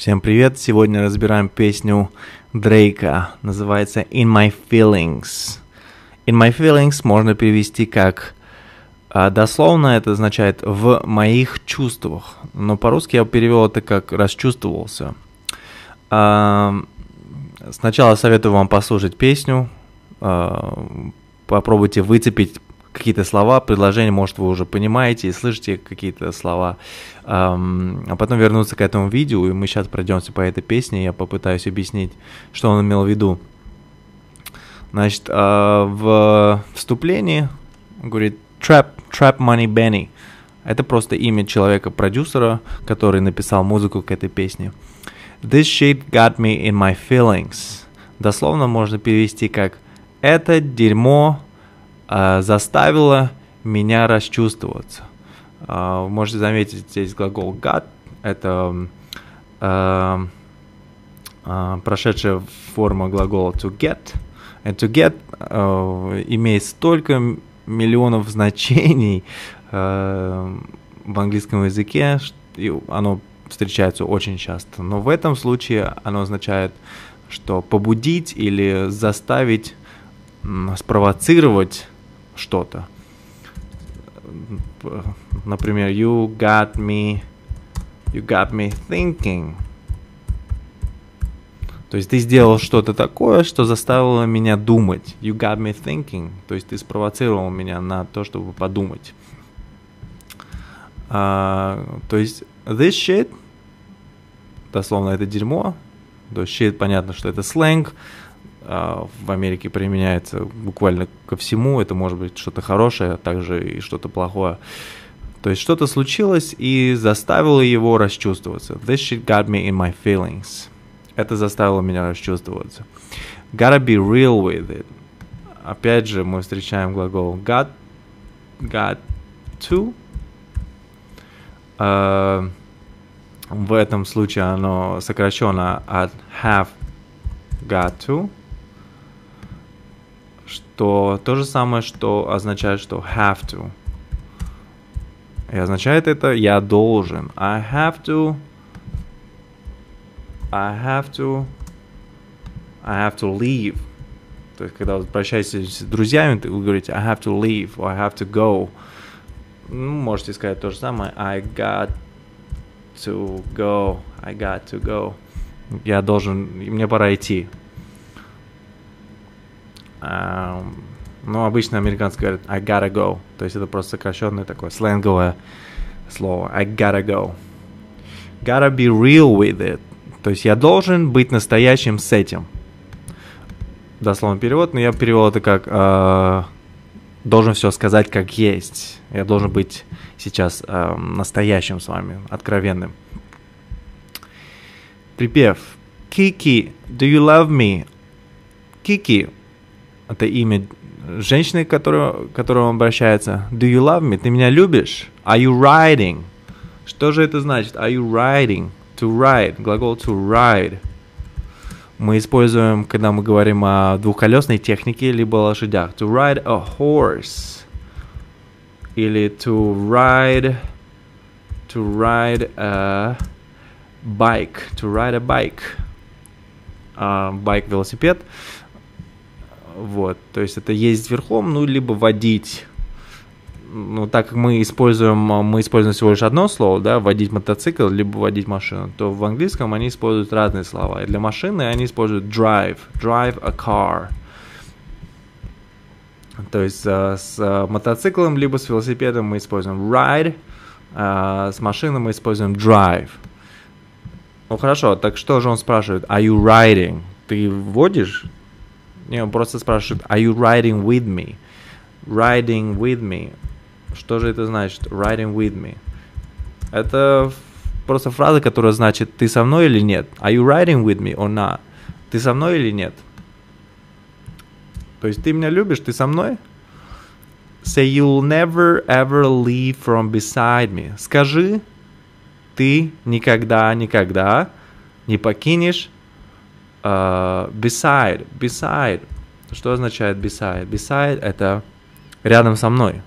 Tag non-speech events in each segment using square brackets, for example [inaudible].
Всем привет! Сегодня разбираем песню Дрейка. Называется In My Feelings. In My Feelings можно перевести как а, дословно это означает в моих чувствах. Но по-русски я перевел это как расчувствовался. А, сначала советую вам послушать песню. А, попробуйте выцепить какие-то слова, предложения, может, вы уже понимаете и слышите какие-то слова, а потом вернуться к этому видео, и мы сейчас пройдемся по этой песне, я попытаюсь объяснить, что он имел в виду. Значит, а, в вступлении говорит Trap, Trap Money Benny. Это просто имя человека-продюсера, который написал музыку к этой песне. This shit got me in my feelings. Дословно можно перевести как «Это дерьмо э, заставило меня расчувствоваться. Э, можете заметить здесь глагол got, это э, э, прошедшая форма глагола to get. And to get э, имеет столько миллионов значений э, в английском языке, что оно встречается очень часто. Но в этом случае оно означает, что побудить или заставить, спровоцировать что-то. Например, you got me, you got me thinking. То есть ты сделал что-то такое, что заставило меня думать. You got me thinking. То есть ты спровоцировал меня на то, чтобы подумать. Uh, то есть this shit, дословно это дерьмо. То есть shit, понятно, что это сленг. А, в Америке применяется буквально ко всему. Это может быть что-то хорошее, а также и что-то плохое. То есть что-то случилось и заставило его расчувствоваться. This shit got me in my feelings. Это заставило меня расчувствоваться. Gotta be real with it. Опять же мы встречаем глагол got, got to. Uh, в этом случае оно сокращено от have got to что то же самое, что означает, что have to. И означает это я должен. I have to. I have to. I have to leave. То есть, когда вы прощаетесь с друзьями, вы говорите I have to leave, or I have to go. Ну, можете сказать то же самое. I got to go. I got to go. Я должен, мне пора идти. Ну, обычно американцы говорят I gotta go. То есть это просто сокращенное такое сленговое слово. I gotta go. Gotta be real with it. То есть я должен быть настоящим с этим. Дословный перевод, но я перевел это как э, должен все сказать как есть. Я должен быть сейчас э, настоящим с вами, откровенным. Припев. Kiki, do you love me? Kiki, это имя женщины, к которой, к которой он обращается. Do you love me? Ты меня любишь? Are you riding? Что же это значит? Are you riding? To ride. Глагол to ride. Мы используем, когда мы говорим о двухколесной технике, либо лошадях. To ride a horse. Или to ride... To ride a bike. To ride a bike. Uh, байк, велосипед. Вот, то есть это ездить верхом, ну, либо водить. Ну, так как мы используем, мы используем всего лишь одно слово, да, водить мотоцикл, либо водить машину, то в английском они используют разные слова. И для машины они используют drive, drive a car. То есть uh, с uh, мотоциклом, либо с велосипедом мы используем ride, uh, с машиной мы используем drive. Ну хорошо, так что же он спрашивает? Are you riding? Ты водишь? Не, он просто спрашивает, are you riding with me? Riding with me. Что же это значит? Riding with me. Это просто фраза, которая значит, ты со мной или нет? Are you riding with me or not? Ты со мной или нет? То есть ты меня любишь, ты со мной? Say you'll never ever leave from beside me. Скажи, ты никогда, никогда не покинешь uh, beside, beside. Что означает beside? Beside это рядом со мной.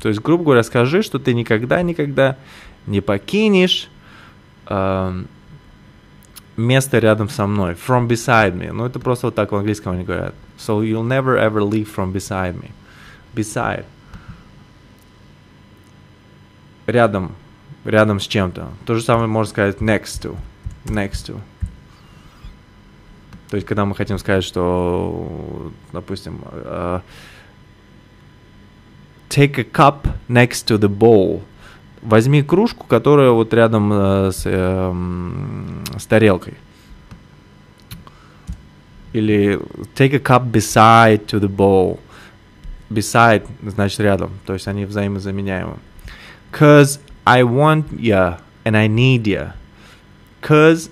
То есть, грубо говоря, скажи, что ты никогда, никогда не покинешь, uh, место рядом со мной. From beside me. Ну, это просто вот так в английском они говорят. So you'll never ever leave from beside me. Beside. Рядом. Рядом с чем-то. То же самое можно сказать next to. Next to. То есть, когда мы хотим сказать, что, допустим, uh, take a cup next to the bowl. Возьми кружку, которая вот рядом uh, с, uh, с тарелкой. Или take a cup beside to the bowl. Beside значит рядом, то есть они взаимозаменяемы. Cause I want ya and I need ya. Cause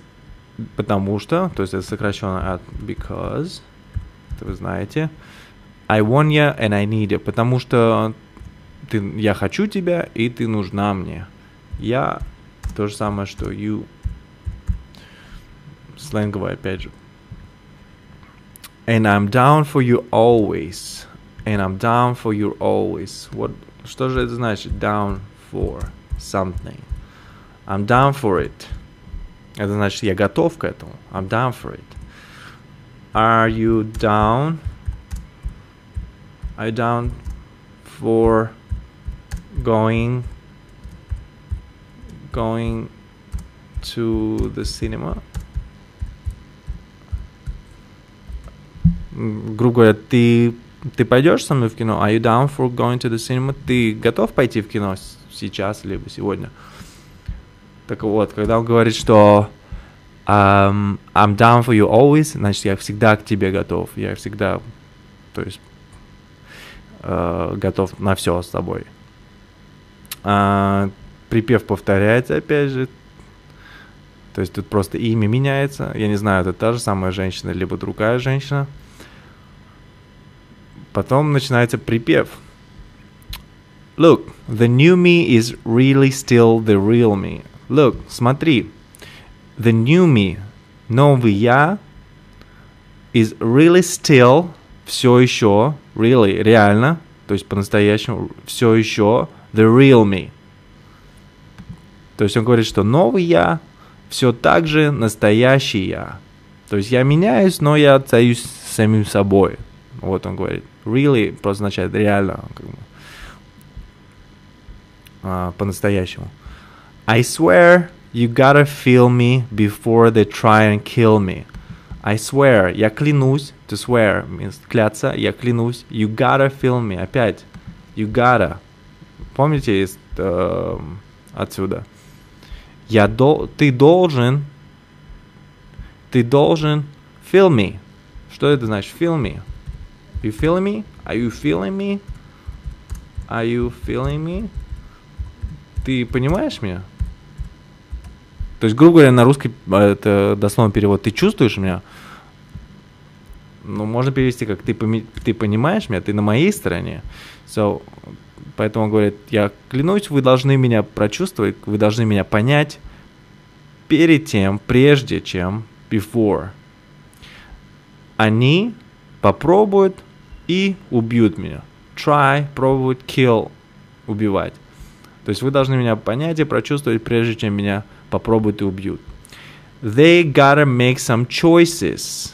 потому что, то есть это сокращенно от because, это вы знаете. I want ya and I need ya, потому что ты, я хочу тебя и ты нужна мне. Я то же самое, что you. Сленговое опять же. And I'm down for you always. And I'm down for you always. What, что же это значит? Down for something. I'm down for it. Это значит, я готов к этому. I'm down for it. Are you down? Are you down for going going to the cinema? Грубо говоря, ты ты пойдешь со мной в кино? Are you down for going to the cinema? Ты готов пойти в кино сейчас либо сегодня? Так вот, когда он говорит, что um, I'm down for you always, значит, я всегда к тебе готов. Я всегда, то есть, uh, готов на все с тобой. Uh, припев повторяется, опять же. То есть тут просто имя меняется. Я не знаю, это та же самая женщина, либо другая женщина. Потом начинается припев. Look, the new me is really still the real me. Look, смотри, the new me, новый я, is really still, все еще, really, реально, то есть по-настоящему, все еще, the real me. То есть он говорит, что новый я все так же настоящий я. То есть я меняюсь, но я остаюсь самим собой. Вот он говорит. Really просто означает реально, как бы, а, по-настоящему. I swear you gotta feel me before they try and kill me. I swear, я клянусь, to swear means кляться, я клянусь, you gotta feel me, опять, you gotta. Помните из, э, отсюда? Я дол, ты должен, ты должен feel me. Что это значит feel me? You feeling me? Are you feeling me? Are you feeling me? Ты понимаешь меня? То есть, грубо говоря, на русский а, это дословно перевод «ты чувствуешь меня?» Ну, можно перевести как «ты, ты понимаешь меня, ты на моей стороне». So, поэтому он говорит, я клянусь, вы должны меня прочувствовать, вы должны меня понять перед тем, прежде чем, before. Они попробуют и убьют меня. Try, пробовать, kill, убивать. То есть вы должны меня понять и прочувствовать, прежде чем меня попробуют и убьют. They gotta make some choices.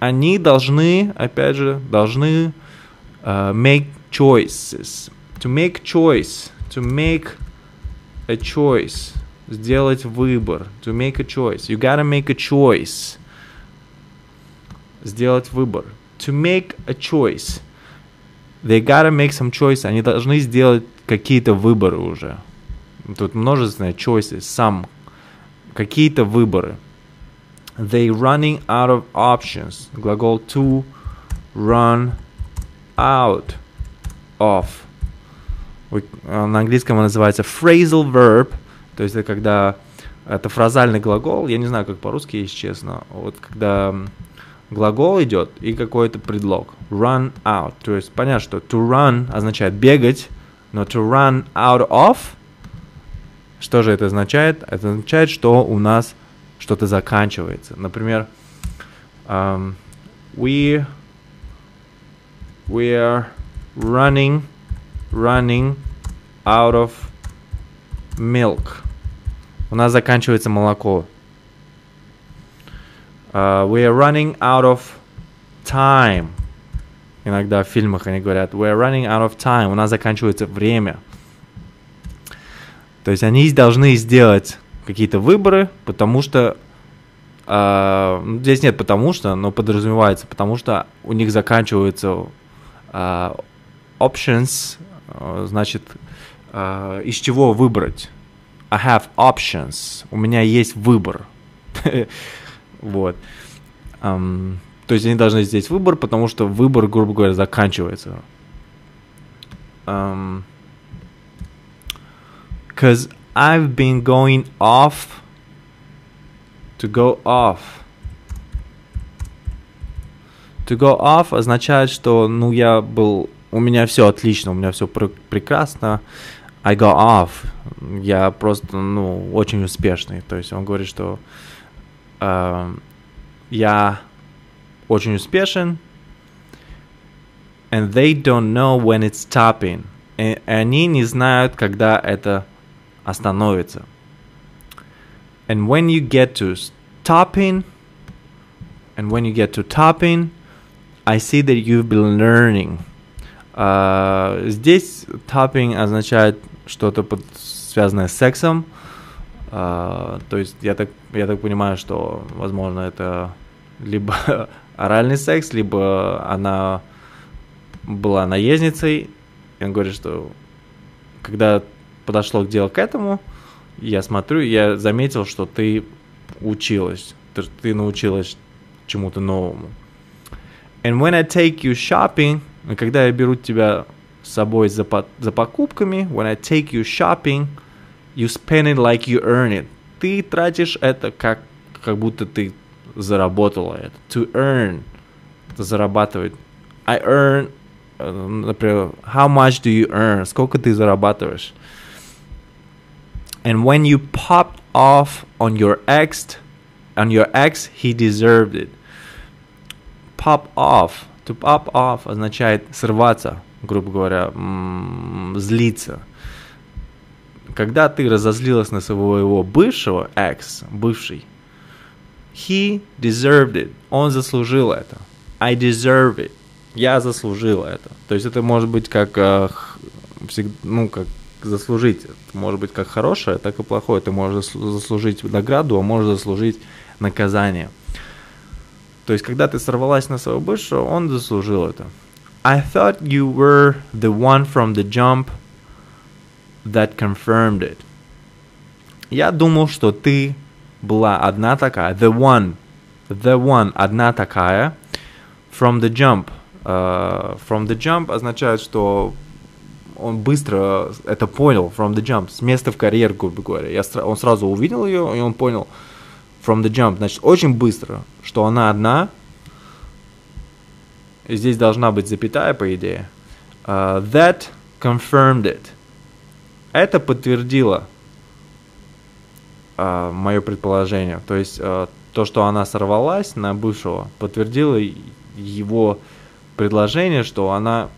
Они должны, опять же, должны uh, make choices. To make choice. To make a choice. Сделать выбор. To make a choice. You gotta make a choice. Сделать выбор. To make a choice. They gotta make some choice. Они должны сделать какие-то выборы уже. Тут множественное choices, some. Какие-то выборы. They running out of options. Глагол to run out of. На английском он называется phrasal verb. То есть это когда это фразальный глагол. Я не знаю, как по-русски, если честно. Вот когда глагол идет и какой-то предлог. Run out. То есть понятно, что to run означает бегать, но to run out of что же это означает? Это означает, что у нас что-то заканчивается. Например, um, we we are running running out of milk. У нас заканчивается молоко. Uh, we are running out of time. Иногда в фильмах они говорят, we are running out of time. У нас заканчивается время. То есть они должны сделать какие-то выборы, потому что Uh, здесь нет потому что, но подразумевается, потому что у них заканчиваются uh, options, uh, значит, из чего выбрать. I have options. У меня есть выбор. [laughs] вот. То есть они должны сделать выбор, потому что выбор, грубо говоря, заканчивается. Cause I've been going off To go off. To go off означает, что, ну, я был, у меня все отлично, у меня все пр- прекрасно. I go off. Я просто, ну, очень успешный. То есть он говорит, что э, я очень успешен. And they don't know when it's stopping. И они не знают, когда это остановится. And when you get to topping, and when you get to topping, I see that you've been learning. Uh, здесь topping означает что-то под, связанное с сексом. Uh, то есть я так, я так понимаю, что, возможно, это либо [laughs] оральный секс, либо она была наездницей. И он говорит, что когда подошло к делу к этому, я смотрю, я заметил, что ты училась, ты, ты научилась чему-то новому. And when I take you shopping, когда я беру тебя с собой за, за покупками, when I take you shopping, you spend it like you earn it. Ты тратишь это как, как будто ты заработала это. To earn. Зарабатывать. I earn, например, how much do you earn? Сколько ты зарабатываешь? And when you popped off on your ex, on your ex, he deserved it. Pop off. To pop off означает срываться, грубо говоря, злиться. Когда ты разозлилась на своего бывшего, ex, бывший, he deserved it. Он заслужил это. I deserve it. Я заслужил это. То есть это может быть как, ну, как заслужить. Может быть как хорошее, так и плохое. Ты можешь заслужить награду, а можешь заслужить наказание. То есть, когда ты сорвалась на своего бывшего, он заслужил это. I thought you were the one from the jump that confirmed it. Я думал, что ты была одна такая. The one. The one. Одна такая. From the jump. Uh, from the jump означает, что он быстро это понял from the jump, с места в карьер, грубо говоря. Я, он сразу увидел ее, и он понял from the jump. Значит, очень быстро, что она одна. И здесь должна быть запятая, по идее. Uh, that confirmed it. Это подтвердило uh, мое предположение. То есть uh, то, что она сорвалась на бывшего, подтвердило его предложение, что она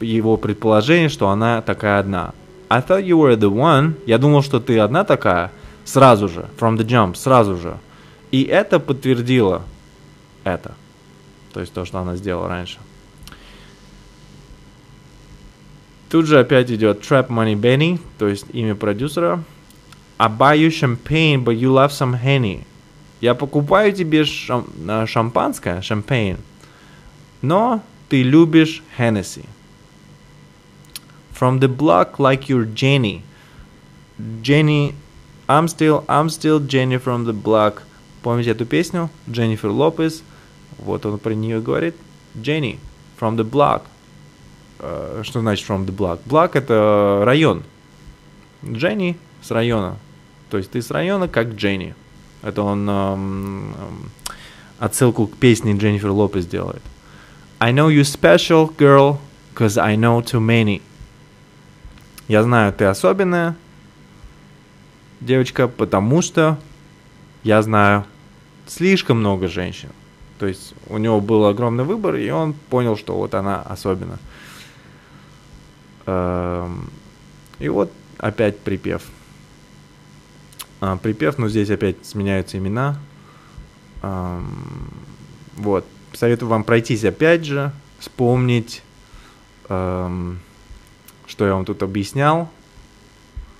его предположение, что она такая одна. I thought you were the one. Я думал, что ты одна такая. Сразу же. From the jump. Сразу же. И это подтвердило это. То есть то, что она сделала раньше. Тут же опять идет Trap Money Benny, то есть имя продюсера. I buy you champagne, but you love some Henny. Я покупаю тебе шам шампанское, шампейн, но ты любишь Hennessy. From the block like you're Jenny. Jenny, I'm still, I'm still Jenny from the block. Помните эту песню? Дженнифер Лопес. Вот он про нее говорит. Jenny from the block. Uh, что значит from the block? Block это район. Дженни с района. То есть ты с района как Дженни. Это он um, um, отсылку к песне Дженнифер Лопес делает. I know you special, girl, cause I know too many. Я знаю, ты особенная, девочка, потому что я знаю слишком много женщин. То есть у него был огромный выбор, и он понял, что вот она особенная. Эм, и вот опять припев. А, припев, но здесь опять сменяются имена. Вот. Советую вам пройтись опять же, вспомнить, что я вам тут объяснял,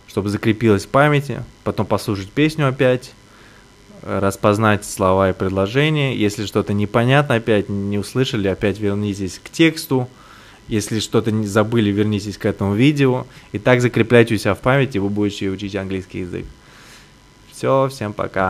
чтобы закрепилось в памяти, потом послушать песню опять, распознать слова и предложения. Если что-то непонятно, опять не услышали, опять вернитесь к тексту. Если что-то не забыли, вернитесь к этому видео. И так закрепляйте у себя в памяти, вы будете учить английский язык. Все, всем пока.